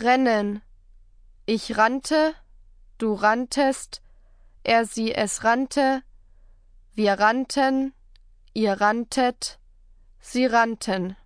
Rennen. Ich rannte, du ranntest, er sie es rannte, wir rannten, ihr ranntet, sie rannten.